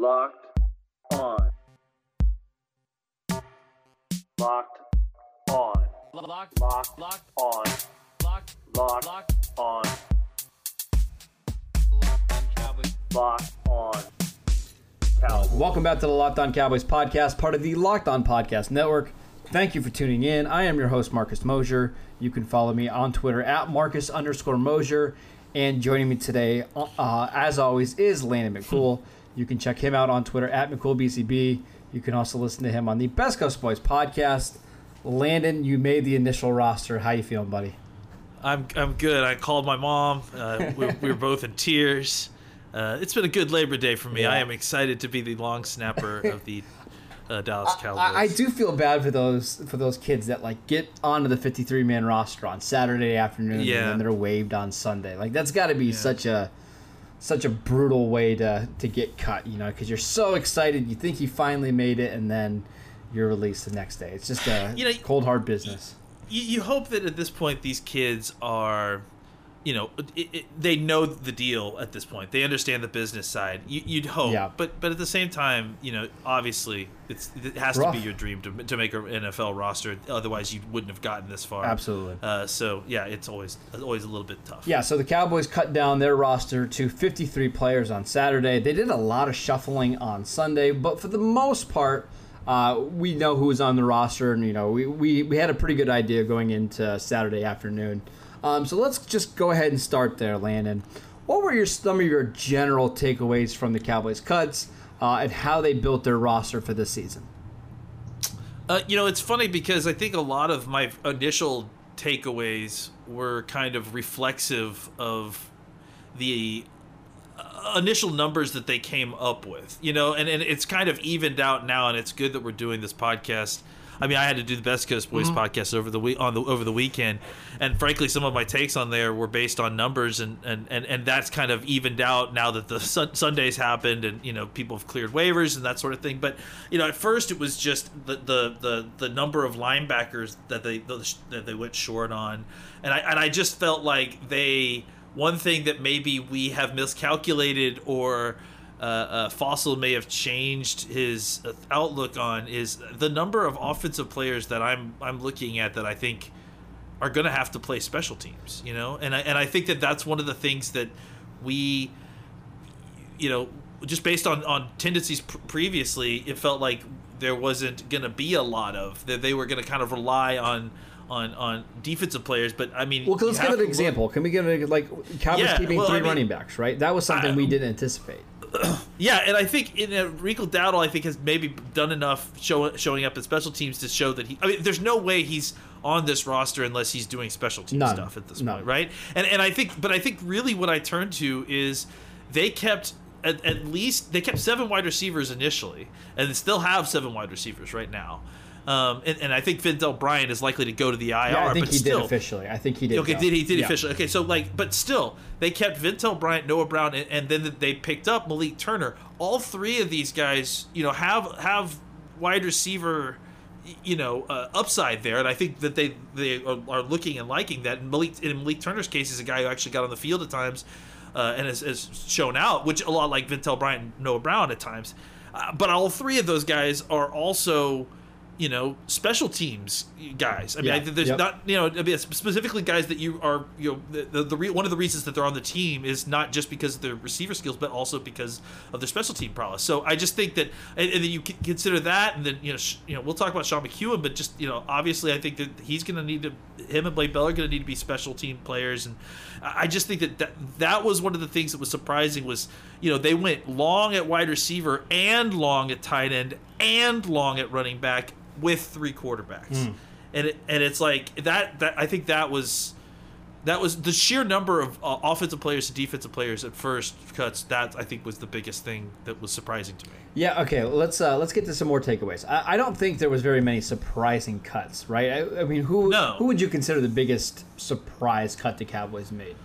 Locked on. Locked on. Locked, Locked locked, on. locked, Locked locked, on. locked on Cowboys. Locked on. Cowboys. Welcome back to the Locked On Cowboys podcast, part of the Locked On Podcast Network. Thank you for tuning in. I am your host, Marcus Mosher. You can follow me on Twitter at Marcus underscore Mosher. And joining me today, uh, as always, is Landon McCool. You can check him out on Twitter at McCoolBCB. You can also listen to him on the Best Coast Boys podcast. Landon, you made the initial roster. How you feeling, buddy? I'm I'm good. I called my mom. Uh, we, we were both in tears. Uh, it's been a good Labor Day for me. Yeah. I am excited to be the long snapper of the uh, Dallas Cowboys. I, I do feel bad for those for those kids that like get onto the 53 man roster on Saturday afternoon Yeah. and then they're waived on Sunday. Like that's got to be such a such a brutal way to to get cut, you know, because you're so excited, you think you finally made it, and then you're released the next day. It's just a You know, cold hard business. you, you hope that at this point these kids are, you know, it, it, they know the deal at this point. They understand the business side. You, you'd hope, Yeah. but but at the same time, you know, obviously it's it has Rough. to be your dream to to make an NFL roster. Otherwise, you wouldn't have gotten this far. Absolutely. Uh, so yeah, it's always always a little bit tough. Yeah, so the Cowboys cut down their roster to 53 players on Saturday. They did a lot of shuffling on Sunday, but for the most part, uh, we know who was on the roster, and you know we, we, we had a pretty good idea going into Saturday afternoon. Um, so let's just go ahead and start there, Landon. What were your some of your general takeaways from the Cowboys cuts uh, and how they built their roster for this season? Uh, you know, it's funny because I think a lot of my initial takeaways were kind of reflexive of the uh, initial numbers that they came up with. You know, and, and it's kind of evened out now, and it's good that we're doing this podcast. I mean, I had to do the Best Coast Boys mm-hmm. podcast over the week on the over the weekend, and frankly, some of my takes on there were based on numbers, and and and, and that's kind of evened out now that the sun, Sundays happened, and you know people have cleared waivers and that sort of thing. But you know, at first it was just the the the, the number of linebackers that they that they went short on, and I and I just felt like they one thing that maybe we have miscalculated or uh, uh, Fassel may have changed his outlook on is the number of offensive players that I'm I'm looking at that I think are going to have to play special teams, you know, and I, and I think that that's one of the things that we, you know, just based on on tendencies pr- previously, it felt like there wasn't going to be a lot of that they were going to kind of rely on. On, on defensive players, but I mean, Well, let's give an to look- example. Can we give it like Cowboys Yeah, keeping well, three I mean- running backs, right? That was something I- we didn't anticipate. Yeah, and I think in uh, Rico Dowdle, I think has maybe done enough show, showing up in special teams to show that he. I mean, there's no way he's on this roster unless he's doing special team None. stuff at this None. point, right? And and I think, but I think really what I turn to is they kept. At, at least they kept seven wide receivers initially, and they still have seven wide receivers right now. Um, and, and I think Ventell Bryant is likely to go to the IR. Yeah, I think but he still, did officially. I think he did. Okay, go. did he did Yeah. officially? Okay, so like, but still, they kept Ventell Bryant, Noah Brown, and, and then they picked up Malik Turner. All three of these guys, you know, have have wide receiver, you know, uh, upside there, and I think that they they are, looking and liking that. And Malik in Malik Turner's case is a guy who actually got on the field at times. Uh, and has, has shown out, which a lot like Ventell Bryant and Noah Brown at times. Uh, but all three of those guys are also, you know, special teams guys. I mean, Yeah. I there's Yep. not you know, I mean, specifically guys that you are, you know, the, the, the re- one of the reasons that they're on the team is not just because of their receiver skills, but also because of their special team prowess. So I just think that, and, and then you consider that, and then you know, sh- you know, we'll talk about Sean McKeon, but just you know, obviously, I think that he's going to need to, him and Blake Bell are going to need to be special team players, and I just think that, that that was one of the things that was surprising was, you know, they went long at wide receiver and long at tight end and long at running back with three quarterbacks and it, and it's like that that I think that was that was the sheer number of uh, offensive players to defensive players at first cuts. That I think was the biggest thing that was surprising to me. Yeah. Okay. Let's uh, let's get to some more takeaways. I, I don't think there was very many surprising cuts, right? I, I mean, who No. who would you consider the biggest surprise cut the Cowboys made?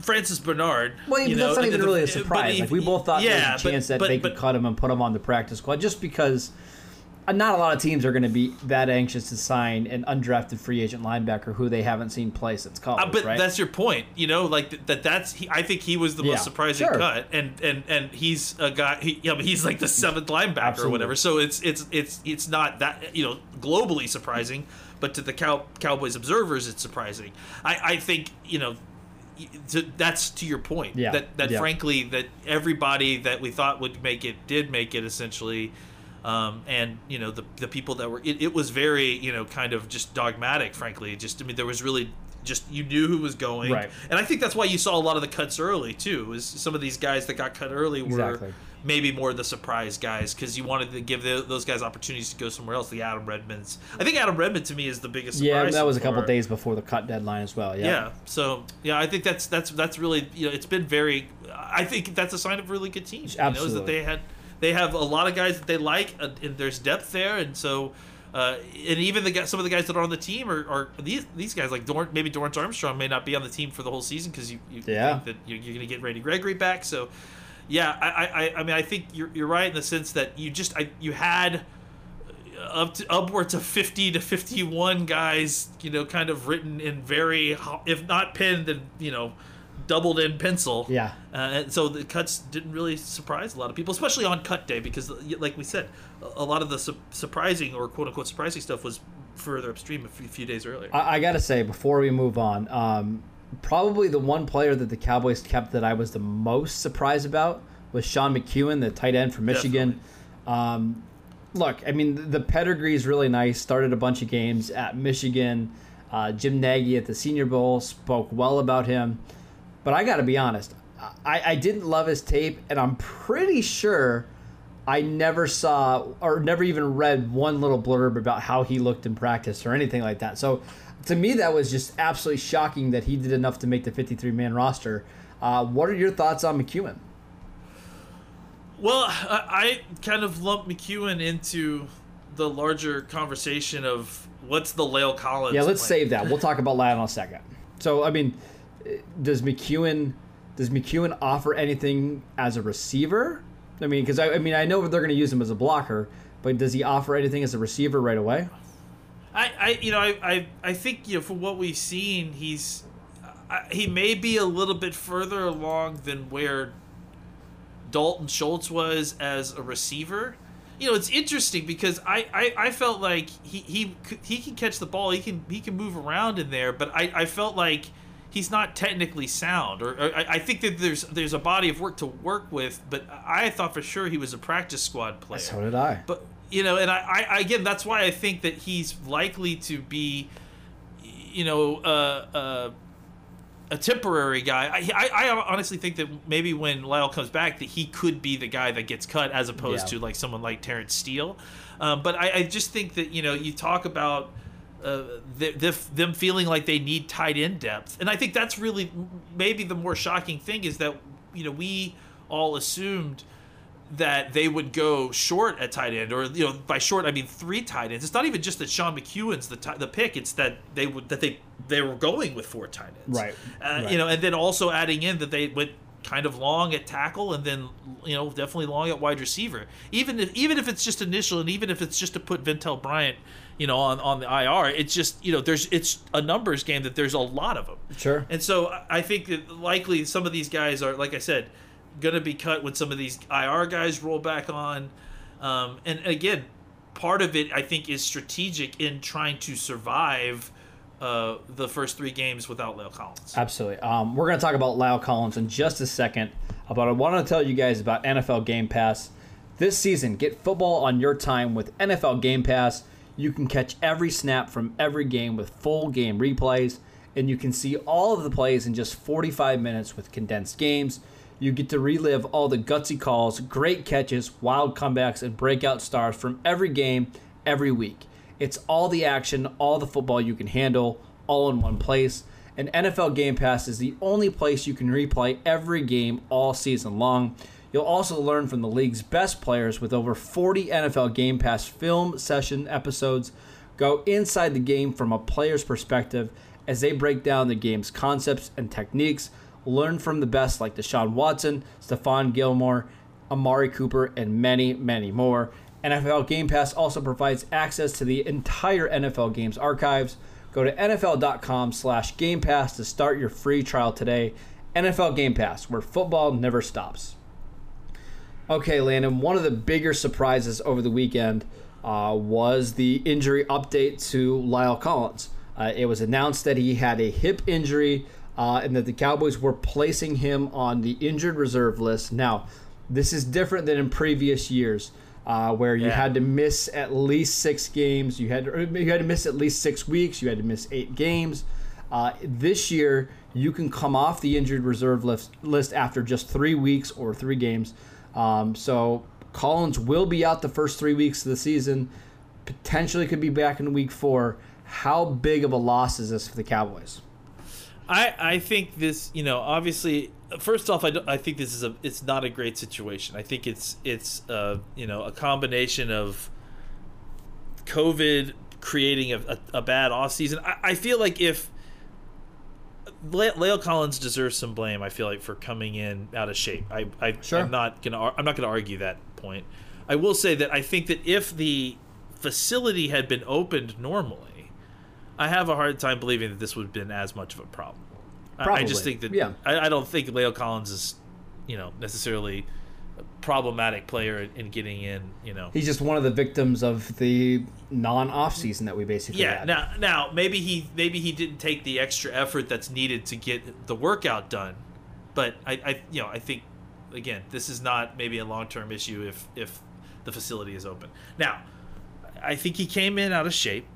Francis Bernard. Well, you that's know, not even the- really a surprise. he- like we both thought yeah, there was a but- chance that but- they but- could cut him and put him on the practice squad, just because not a lot of teams are going to be that anxious to sign an undrafted free agent linebacker who they haven't seen play since college. Uh, but right? that's your point, you know, like th- that. That's he, I think he was the Yeah, most surprising sure. cut, and and and he's a guy. He, yeah, but he's like the seventh linebacker or whatever. So it's it's it's it's not that you know globally surprising, but to the Cow, Cowboys observers, it's surprising. I I think you know. To, that's to your point. Yeah, That that yeah. frankly that everybody that we thought would make it did make it essentially, um, and you know the the people that were it, it was very you know kind of just dogmatic. Frankly, just I mean there was really just you knew who was going, Right. and I think that's why you saw a lot of the cuts early too. Is some of these guys that got cut early were Exactly. maybe more the surprise guys because you wanted to give the, those guys opportunities to go somewhere else. The Adam Redmonds, I think Adam Redmond to me is the biggest. yeah, that was a couple days before the cut deadline as well. Yeah. Yeah. So yeah, I think that's that's that's really you know it's been very. I think that's a sign of really good team. You know, that they had they have a lot of guys that they like uh, and there's depth there, and so. Uh, and even the some of the guys that are on the team are, are these these guys like Dorn, maybe Dorance Armstrong may not be on the team for the whole season because you, you Yeah. think that you're, you're going to get Randy Gregory back. So, yeah, I, I, I mean I think you're, you're right in the sense that you just I, you had up to upwards of 50 to 51 guys you know kind of written in very if not penned then you know doubled in pencil Yeah. uh, and so the cuts didn't really surprise a lot of people especially on cut day because like we said a- lot of the su- surprising or quote unquote surprising stuff was further upstream a few, few days earlier I, I gotta say before we move on, um, probably the one player that the Cowboys kept that I was the most surprised about was Sean McKeon, the tight end from Michigan. Um, look, I mean the pedigree is really nice. Started a bunch of games at Michigan. Uh, Jim Nagy at the Senior Bowl spoke well about him, but I gotta be honest, I, I didn't love his tape, and I'm pretty sure. I never saw or never even read one little blurb about how he looked in practice or anything like that. So to me, that was just absolutely shocking that he did enough to make the 53 man roster. Uh, what are your thoughts on McKeon? Well, I, I kind of lump McKeon into the larger conversation of what's the La'el Collins. Yeah, let's plan. save that. We'll talk about that in a second. So, I mean, does McKeon does McKeon offer anything as a receiver? I mean, because I, I mean, I know they're going to use him as a blocker, but does he offer anything as a receiver right away? I, I you know, I, I, I think you know, from what we've seen, he's I, he may be a little bit further along than where Dalton Schultz was as a receiver. You know, it's interesting because I, I, I felt like he, he he can catch the ball, he can he can move around in there, but I, I felt like he's not technically sound, or, or I, I think that there's there's a body of work to work with, but I thought for sure he was a practice squad player. So did I. But you know, and I, I again, that's why I think that he's likely to be, you know, uh, uh, a temporary guy. I, I, I honestly think that maybe when La'el comes back, that he could be the guy that gets cut as opposed Yeah. to like someone like Terence Steele. Um, but I, I just think that you know, you talk about. Uh, th- th- them feeling like they need tight end depth, and I think that's really maybe the more shocking thing is that you know we all assumed that they would go short at tight end, or you know, by short I mean three tight ends. It's not even just that Sean McKeon's the ti- the pick; it's that they would that they they were going with four tight ends, Right, Uh, right. You know, and then also adding in that they went kind of long at tackle, and then you know definitely long at wide receiver. Even if even if it's just initial, and even if it's just to put Ventell Bryant, you know, on on the IR, it's just you know there's it's a numbers game that there's a lot of them. Sure. And so I- I think that likely some of these guys are, like I said, going to be cut when some of these IR guys roll back on. Um, and again, part of it I think is strategic in trying to survive uh, the first three games without La'el Collins. Absolutely. Um, we're going to talk about La'el Collins in just a second. But I want to tell you guys about NFL Game Pass. This season, get football on your time with NFL Game Pass. You can catch every snap from every game with full game replays, and you can see all of the plays in just 45 minutes with condensed games. You get to relive all the gutsy calls, great catches, wild comebacks, and breakout stars from every game every week. It's all the action, all the football you can handle, all in one place. And NFL Game Pass is the only place you can replay every game all season long. You'll also learn from the league's best players with over 40 NFL Game Pass film session episodes. Go inside the game from a player's perspective as they break down the game's concepts and techniques. Learn from the best like Deshaun Watson, Stephon Gilmore, Amari Cooper, and many, many more. NFL Game Pass also provides access to the entire NFL games archives. Go to NFL.com slash Game Pass to start your free trial today. NFL Game Pass, where football never stops. Okay, Landon, one of the bigger surprises over the weekend uh, was the injury update to La'el Collins. Uh, it was announced that he had a hip injury uh, and that the Cowboys were placing him on the injured reserve list. Now, this is different than in previous years. Uh, where you Yeah. had to miss at least six games, you had to, you had to miss at least six weeks, you had to miss eight games. Uh, this year, you can come off the injured reserve list, list after just three weeks or three games. Um, so Collins will be out the first three weeks of the season. Potentially could be back in week four. How big of a loss is this for the Cowboys? I, I think this, you know, obviously, first off, I, don't, I think this is a, it's not a great situation. I think it's, it's, uh, you know, a combination of COVID creating a, a, a bad off season. I, I feel like if Le- La'el Collins deserves some blame, I feel like for coming in out of shape. I, I Sure. I'm not gonna, I'm not gonna argue that point. I will say that I think that if the facility had been opened normally, I have a hard time believing that this would have been as much of a problem. I- I just think that yeah. I, I don't think La'el Collins is, you know, necessarily a problematic player in, in getting in. You know, He's just one of the victims of the non-off season that we basically yeah. had. Now, now maybe he maybe he didn't take the extra effort that's needed to get the workout done, but I, I you know I think again this is not maybe a long term issue if if the facility is open. Now, I think he came in out of shape.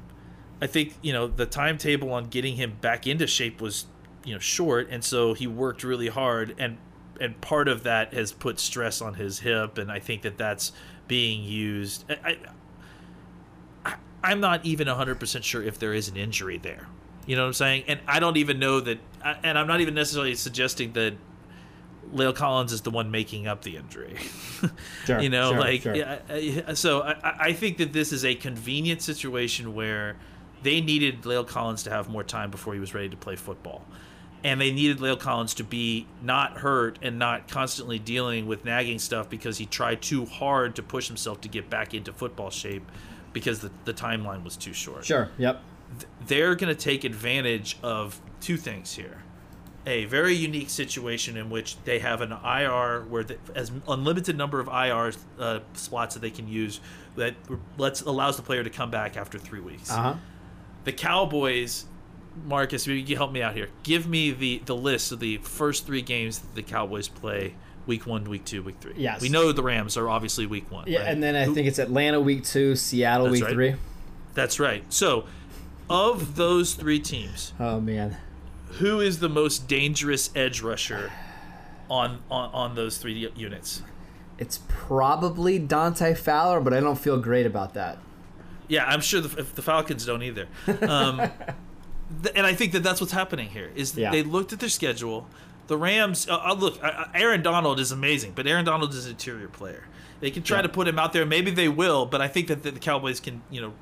I think you know the timetable on getting him back into shape was you know short, and so he worked really hard, and and part of that has put stress on his hip, and I think that that's being used. I, I, I'm not even 100% sure if there is an injury there. You know what I'm saying? And I don't even know that, and I'm not even necessarily suggesting that La'el Collins is the one making up the injury. Sure, you know, sure, like, sure. yeah, so I, I- I think that this is a convenient situation where they needed La'el Collins to have more time before he was ready to play football. And they needed La'el Collins to be not hurt and not constantly dealing with nagging stuff because he tried too hard to push himself to get back into football shape because the, the timeline was too short Sure. Yep. they're going to take advantage of two things here. A very unique situation in which they have an IR where the, as unlimited number of IR uh, slots that they can use that lets allows the player to come back after three weeks. Uh huh. The Cowboys, Marcus, maybe you can help me out here. Give me the the list of the first three games that the Cowboys play: week one, week two, week three. Yes. we know the Rams are obviously week one. Yeah, right? and then I Who- think it's Atlanta week two, Seattle That's week right. three. that's right. So, of those three teams, Oh man. who is the most dangerous edge rusher on on, on those three units? It's probably Dante Fowler, but I don't feel great about that. Yeah, I'm sure the, if the Falcons don't either. Um, th- and I think that that's what's happening here is Yeah. they looked at their schedule. The Rams, uh, uh, look, uh, Aaron Donald is amazing, but Aaron Donald is an interior player. They can try Yeah. to put him out there. Maybe they will, but I think that the, the Cowboys can, you know,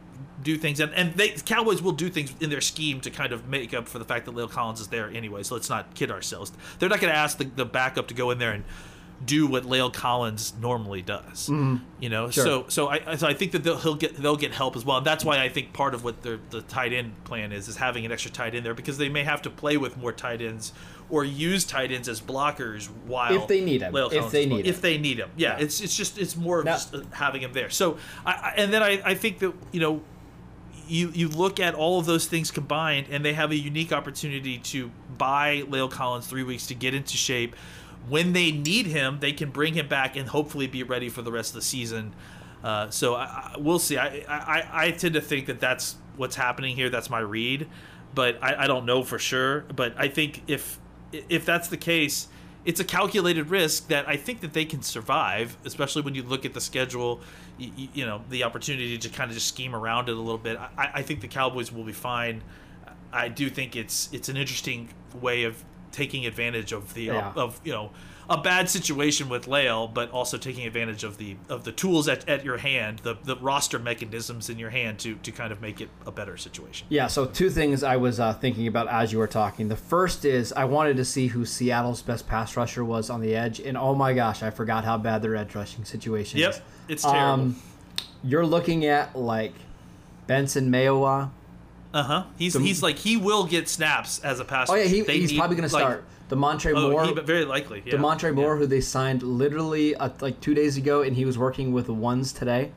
do things, and, and they Cowboys will do things in their scheme to kind of make up for the fact that La'el Collins is there anyway. So let's not kid ourselves. They're not going to ask the, the backup to go in there and do what La'el Collins normally does. You know, Mm-hmm. Sure. so so I so I think that they'll he'll get they'll get help as well. And that's why I think part of what their the tight end plan is is having an extra tight end there because they may have to play with more tight ends or use tight ends as blockers while If they need 'em. La'el If Collins they need 'em. if they need him. Yeah, Yeah. it's it's just it's more of Now- just uh, having him there. So I, I and then I I think that you know you you look at all of those things combined, and they have a unique opportunity to buy La'el Collins three weeks to get into shape. When they need him, they can bring him back and hopefully be ready for the rest of the season. Uh, so I, I, we'll see. I, I I tend to think that that's what's happening here. That's my read, but I, I don't know for sure. But I think if if that's the case, it's a calculated risk that I think that they can survive, especially when you look at the schedule. You, you know, the opportunity to kind of just scheme around it a little bit. I, I think the Cowboys will be fine. I do think it's it's an interesting way of taking advantage of the Yeah. of you know a bad situation with La'el, but also taking advantage of the of the tools at, at your hand, the the roster mechanisms in your hand to to kind of make it a better situation. Yeah, so two things I was uh, thinking about as you were talking. The first is I wanted to see who Seattle's best pass rusher was on the edge, and oh my gosh, I forgot how bad their edge rushing situation Yep, is. it's terrible. Um, you're looking at like Benson Mayowa. Uh huh. He's The- he's like he will get snaps as a passer. Oh yeah, he, he's need, probably going to like- start. Damontre Oh, Moore. he, but very likely. Yeah. Damontre Moore, Yeah. who they signed literally uh, like two days ago, and he was working with the ones today.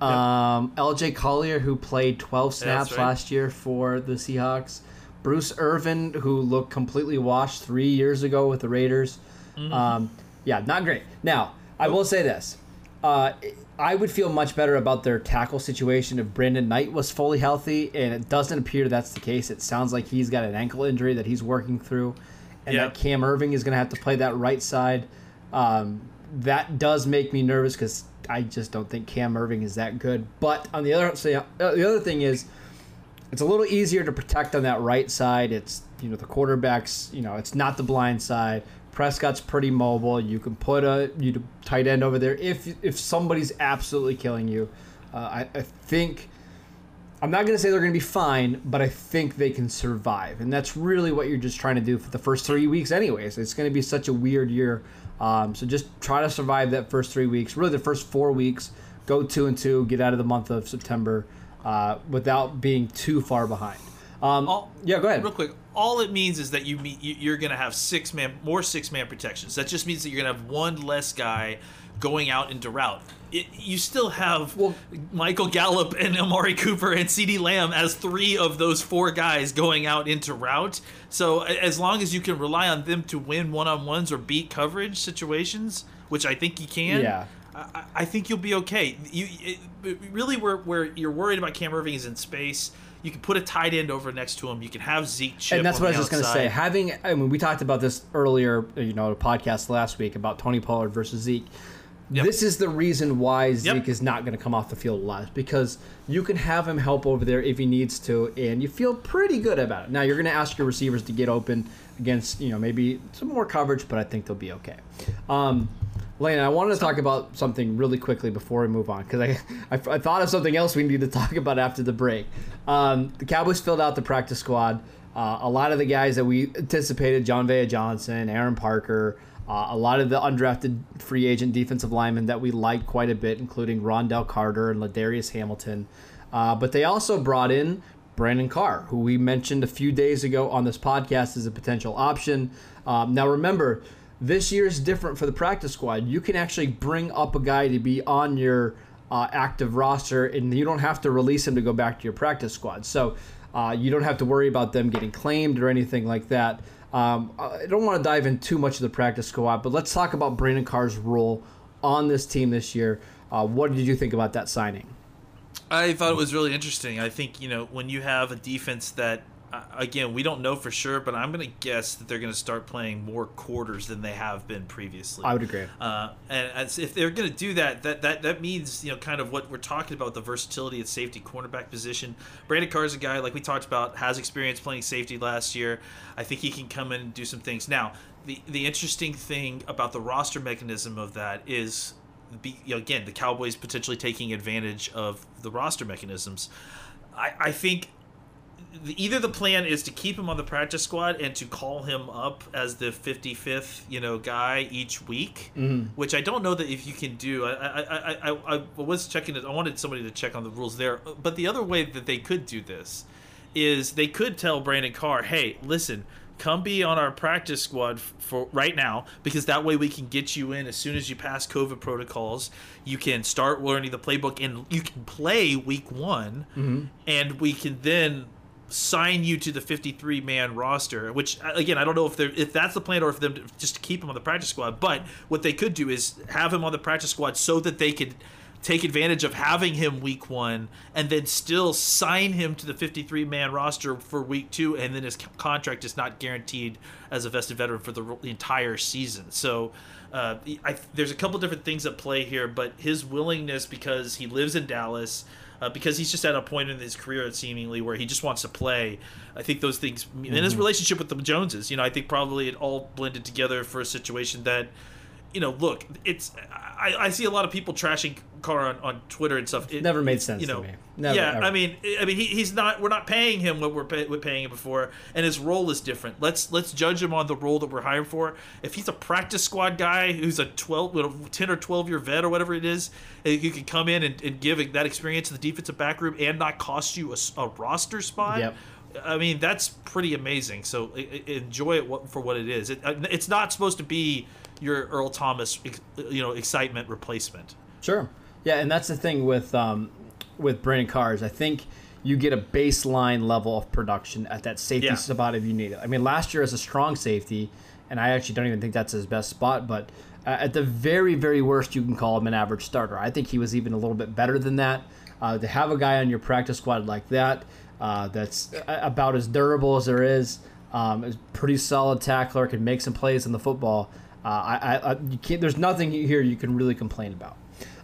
Um, L.J. Collier, who played 12 snaps that's right. last year for the Seahawks. Bruce Irvin, who looked completely washed three years ago with the Raiders. Mm-hmm. Um, yeah, not great. Now, I will say this. Uh, I would feel much better about their tackle situation if Brandon Knight was fully healthy, and it doesn't appear that's the case. It sounds like he's got an ankle injury that he's working through, and Yeah. that Cam Erving is going to have to play that right side. Um, that does make me nervous because I just don't think Cam Erving is that good. But on the other, so yeah, the other thing is, it's a little easier to protect on that right side. It's you know the quarterbacks. You know it's not the blind side. Prescott's pretty mobile. You can put a you tight end over there if if somebody's absolutely killing you. Uh, I, I think I'm not going to say they're going to be fine, but I think they can survive, and that's really what you're just trying to do for the first three weeks, anyways. It's going to be such a weird year, um, so just try to survive that first three weeks. Really, the first four weeks, go two and two, get out of the month of September uh, without being too far behind. Um, All- yeah, go ahead. Real quick, all it means is that you meet, you- you're going to have six man, more six man protections. That just means that you're going to have one less guy going out into route. It, you still have Well- Michael Gallup and Amari Cooper and CeeDee Lamb as three of those four guys going out into route. So as long as you can rely on them to win one on ones or beat coverage situations, which I think you can. Yeah. I, I think you'll be okay. You it- really where where you're worried about Cam Erving is in space. You can put a tight end over next to him. You can have Zeke chip. and that's what I was just going to say. Having, I mean, we talked about this earlier, you know, a podcast last week about Tony Pollard versus Zeke. Yep. This is the reason why Zeke Yep. is not going to come off the field a lot because you can have him help over there if he needs to, and you feel pretty good about it. Now you're going to ask your receivers to get open against, you know, maybe some more coverage, but I think they'll be okay. Um, Lane, I wanted to talk about something really quickly before we move on because I, I, I thought of something else we need to talk about after the break. Um, the Cowboys filled out the practice squad. Uh, a lot of the guys that we anticipated, Jon'Vea Johnson, Aaron Parker, uh, a lot of the undrafted free agent defensive linemen that we liked quite a bit, including Ron'Dell Carter and Ladarius Hamilton. Uh, but they also brought in Brandon Carr, who we mentioned a few days ago on this podcast as a potential option. Um, now, remember, this year is different for the practice squad. You can actually bring up a guy to be on your uh, active roster, and you don't have to release him to go back to your practice squad. So uh, you don't have to worry about them getting claimed or anything like that. Um, I don't want to dive in too much of the practice squad, but let's talk about Brandon Carr's role on this team this year. Uh, what did you think about that signing? I thought it was really interesting. I think you know when you have a defense that, again, we don't know for sure, but I'm going to guess that they're going to start playing more quarters than they have been previously. I would agree. Uh, and as if they're going to do that, that that that means you know kind of what we're talking about the versatility at safety cornerback position. Brandon Carr is a guy like we talked about has experience playing safety last year. I think he can come in and do some things. Now, the the interesting thing about the roster mechanism of that is. Be, you know, again, the Cowboys potentially taking advantage of the roster mechanisms. I, I think either the plan is to keep him on the practice squad and to call him up as the 55th you know guy each week mm-hmm. which i don't know that if you can do. I, I, I, I, I was checking it. I wanted somebody to check on the rules there. But the other way that they could do this is they could tell brandon carr hey listen come be on our practice squad for right now because that way we can get you in as soon as you pass covid protocols. You can start learning the playbook and you can play week one mm-hmm. and we can then sign you to the 53 man roster which uh, again i don't know if they're if that's the plan or if them to just to keep him on the practice squad but what they could do is have him on the practice squad so that they could take advantage of having him week one and then still sign him to the 53 man roster for week two and then his contract is not guaranteed as a vested veteran for the, the entire season. So uh, I, there's a couple different things at play here but his willingness because he lives in dallas uh, because he's just at a point in his career seemingly where he just wants to play. I think those things and his relationship with the Joneses, you know, I think probably it all blended together for a situation that you know, look, it's I, I see a lot of people trashing Carr on, on Twitter and stuff. It Never made sense you to know, me. Never, yeah, ever. I mean, I mean, he, he's not. We're not paying him what we're, pay, we're paying him before, and his role is different. Let's let's judge him on the role that we're hiring for. If he's a practice squad guy who's a 12, you 10 or twelve year vet or whatever it is, eh, you can come in and, and give that experience to the defensive back room and not cost you a roster spot. Yep. I mean, that's pretty amazing. So enjoy it for what it is. It, uh, it's not supposed to be your Earl Thomas, you know, excitement replacement. Sure. Yeah, and that's the thing with um, with Brandon Carr is I think you get a baseline level of production at that safety Yeah. spot if you need it. I mean, last year as a strong safety, and I actually don't even think that's his best spot, but uh, at the very, very worst, you can call him an average starter. I think he was even a little bit better than that. Uh, to have a guy on your practice squad like that, uh, that's a- about as durable as there is, um, is pretty solid tackler, can make some plays in the football. Uh, I, I, you can't. There's nothing here you can really complain about.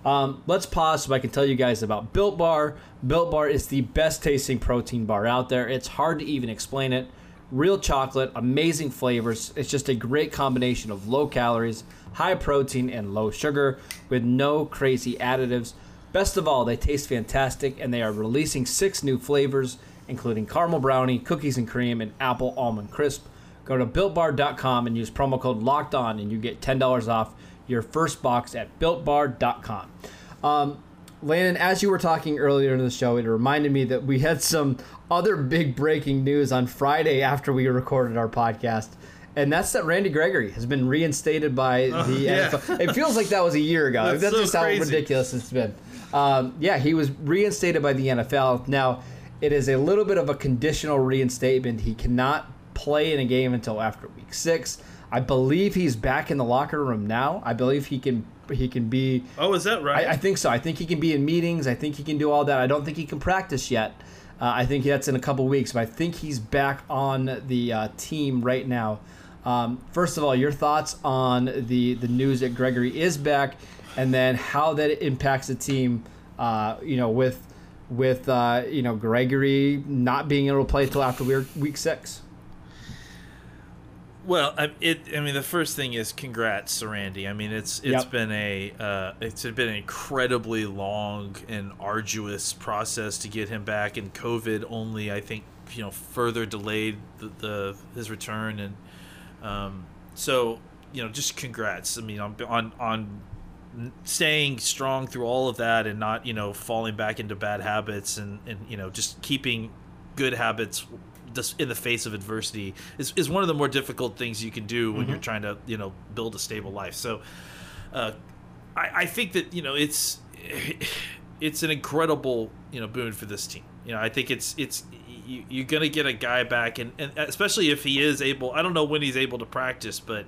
Um, let's pause so I can tell you guys about Built Bar. Built Bar is the best tasting protein bar out there. It's hard to even explain it. Real chocolate, amazing flavors. It's just a great combination of low calories, high protein, and low sugar with no crazy additives. Best of all, they taste fantastic and they are releasing six new flavors, including caramel brownie, cookies and cream, and apple almond crisp. Go to builtbar.com and use promo code locked on and you get $10 off your first box at builtbar.com. Um, Landon, as you were talking earlier in the show, it reminded me that we had some other big breaking news on Friday after we recorded our podcast. And that's that Randy Gregory has been reinstated by the yeah. NFL. It feels like that was a year ago. That's That's, so just how crazy. ridiculous it's been. Um, yeah, he was reinstated by the NFL. Now, it is a little bit of a conditional reinstatement. He cannot play in a game until after week six. I believe he's back in the locker room now. I believe he can he can be. Oh, is that right? I, I think so. I think he can be in meetings. I think he can do all that. I don't think he can practice yet. Uh, I think that's in a couple weeks, but I think he's back on the uh, team right now. Um, first of all, your thoughts on the the news that Gregory is back, and then how that impacts the team. Uh, you know, with with uh, you know Gregory not being able to play until after week week six. Well, I, it. I mean, the first thing is congrats, Randy. I mean, it's it's Yep. been a uh, it's been an incredibly long and arduous process to get him back, and COVID only, I think, you know, further delayed the, the his return, and um, so you know, just congrats. I mean, on on on staying strong through all of that, and not you know falling back into bad habits, and and you know just keeping good habits just in the face of adversity is, is one of the more difficult things you can do when you're trying to you know build a stable life. So uh, I, I think that you know it's it's an incredible you know boon for this team. You know i think it's it's you, you're gonna get a guy back and, and especially if he is able i don't know when he's able to practice but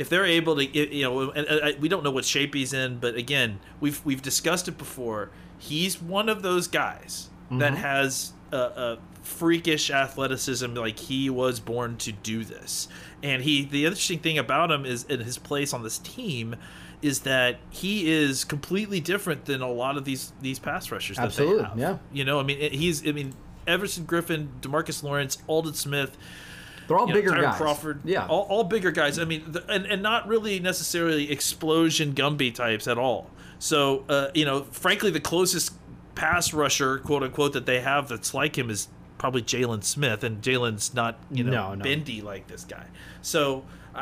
if they're able to you know and, I- we don't know what shape he's in but again we've we've discussed it before he's one of those guys that mm-hmm. has a, a freakish athleticism like he was born to do this and he the interesting thing about him is in his place on this team is that he is completely different than a lot of these these pass rushers that Absolutely, they have. yeah. you know i mean he's i mean everson griffen demarcus lawrence aldon smith They're all know, bigger Tyrone guys. Crawford, Yeah. all, all bigger guys. I mean, the, and and not really necessarily explosion Gumby types at all. So, uh, you know, frankly, the closest pass rusher, quote unquote, that they have that's like him is probably Jaylon Smith, and Jaylon's not you know No, no. bendy like this guy. So. I,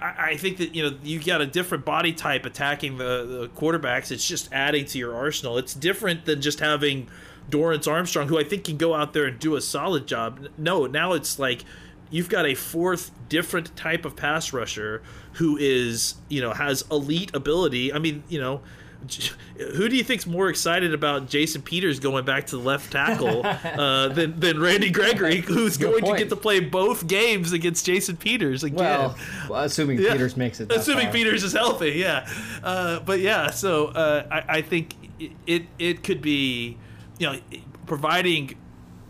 I, I think that you know you got a different body type attacking the, the quarterbacks. It's just adding to your arsenal. It's different than just having Dorance Armstrong, who I think can go out there and do a solid job. No, now it's like you've got a fourth different type of pass rusher who is you know has elite ability i mean you know who do you think's more excited about Jason Peters going back to the left tackle uh, than than Randy Gregory, who's Good going to get to play both games against Jason Peters again? Well, well, assuming Yeah. Peters makes it. Assuming far. Peters is healthy, yeah. Uh, but yeah, so uh, I, I think it, it it could be, you know, providing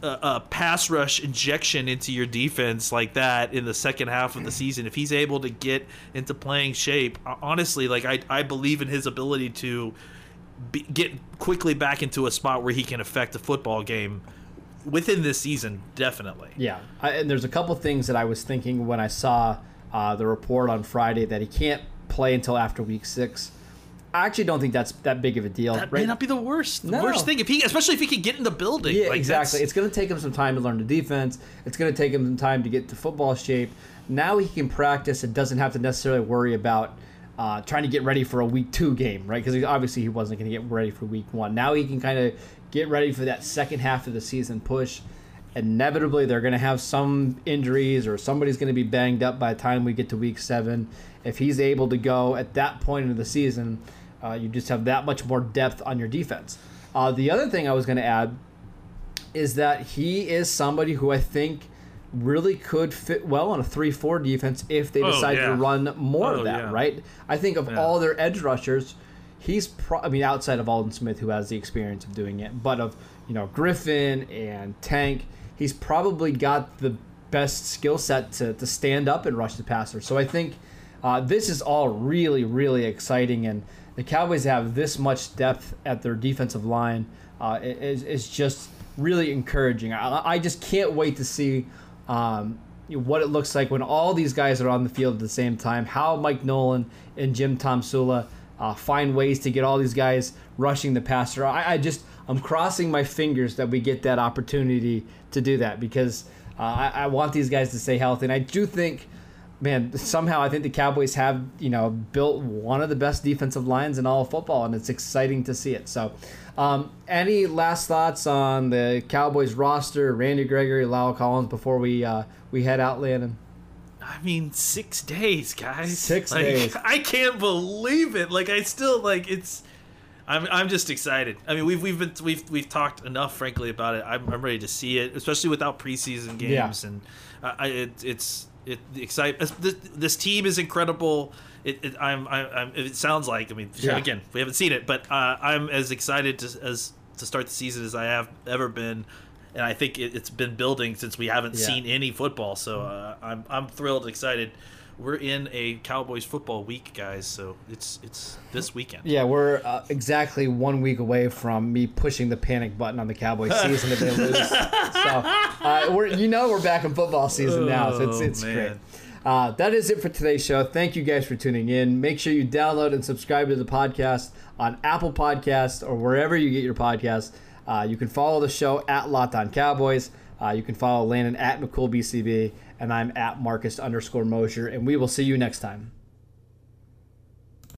a, pass rush injection into your defense like that in the second half of the season. If he's able to get into playing shape, honestly, like I I believe in his ability to be, get quickly back into a spot where he can affect a football game within this season, definitely. Yeah, I, and there's a couple things that I was thinking when I saw uh, the report on Friday that he can't play until after week six. I actually don't think that's that big of a deal. That right? may not be the worst No. worst thing if he, especially if he could get in the building. Yeah, Like, exactly. It's going to take him some time to learn the defense. It's going to take him some time to get to football shape. Now he can practice and doesn't have to necessarily worry about uh, trying to get ready for a week two game, right? Because obviously he wasn't going to get ready for week one. Now he can kind of get ready for that second half of the season push. Inevitably, they're going to have some injuries or somebody's going to be banged up by the time we get to week seven. If he's able to go at that point of the season, uh, you just have that much more depth on your defense. Uh, the other thing I was going to add is that he is somebody who I think really could fit well on a 3-4 defense if they Oh, decide yeah. to run more Oh, of that, yeah. right? I think of Yeah. all their edge rushers, he's pro- I mean outside of Aldon Smith who has the experience of doing it, but of, you know, Griffen and Tank, he's probably got the best skill set to, to stand up and rush the passer. So I think uh, this is all really, really exciting, and the Cowboys have this much depth at their defensive line uh, is, is just really encouraging. I, I just can't wait to see um, what it looks like when all these guys are on the field at the same time. How Mike Nolan and Jim Tomsula uh, find ways to get all these guys rushing the passer. I, I just I'm crossing my fingers that we get that opportunity to do that because uh, I, I want these guys to stay healthy, and I do think man, somehow I think the Cowboys have, you know, built one of the best defensive lines in all of football, and it's exciting to see it. So, um, any last thoughts on the Cowboys roster, Randy Gregory, La'el Collins, before we uh, we head out, Landon? I mean, six days, guys. Six Like, days. I can't believe it. Like I still like it's. I'm, I'm just excited. I mean, we've we've been we've we've talked enough, frankly, about it. I'm, I'm ready to see it, especially without preseason games, Yeah. and uh, I, it, it's it the excite. This, this team is incredible. It, it I'm, I'm it sounds like I mean Yeah. again we haven't seen it, but uh, I'm as excited to, as to start the season as I have ever been. And I think it, it's been building since we haven't Yeah. seen any football. So uh, I'm I'm thrilled, excited. We're in a Cowboys football week, guys. So it's it's this weekend. Yeah, we're uh, exactly one week away from me pushing the panic button on the Cowboys season if they lose. So, uh, we're you know we're back in football season now, so it's Oh, it's man. great. Uh, that is it for today's show. Thank you guys for tuning in. Make sure you download and subscribe to the podcast on Apple Podcasts or wherever you get your podcasts. Uh, you can follow the show at Locked On Cowboys. Uh, you can follow Landon at McCoolBCB, and I'm at Marcus underscore Mosher, and we will see you next time.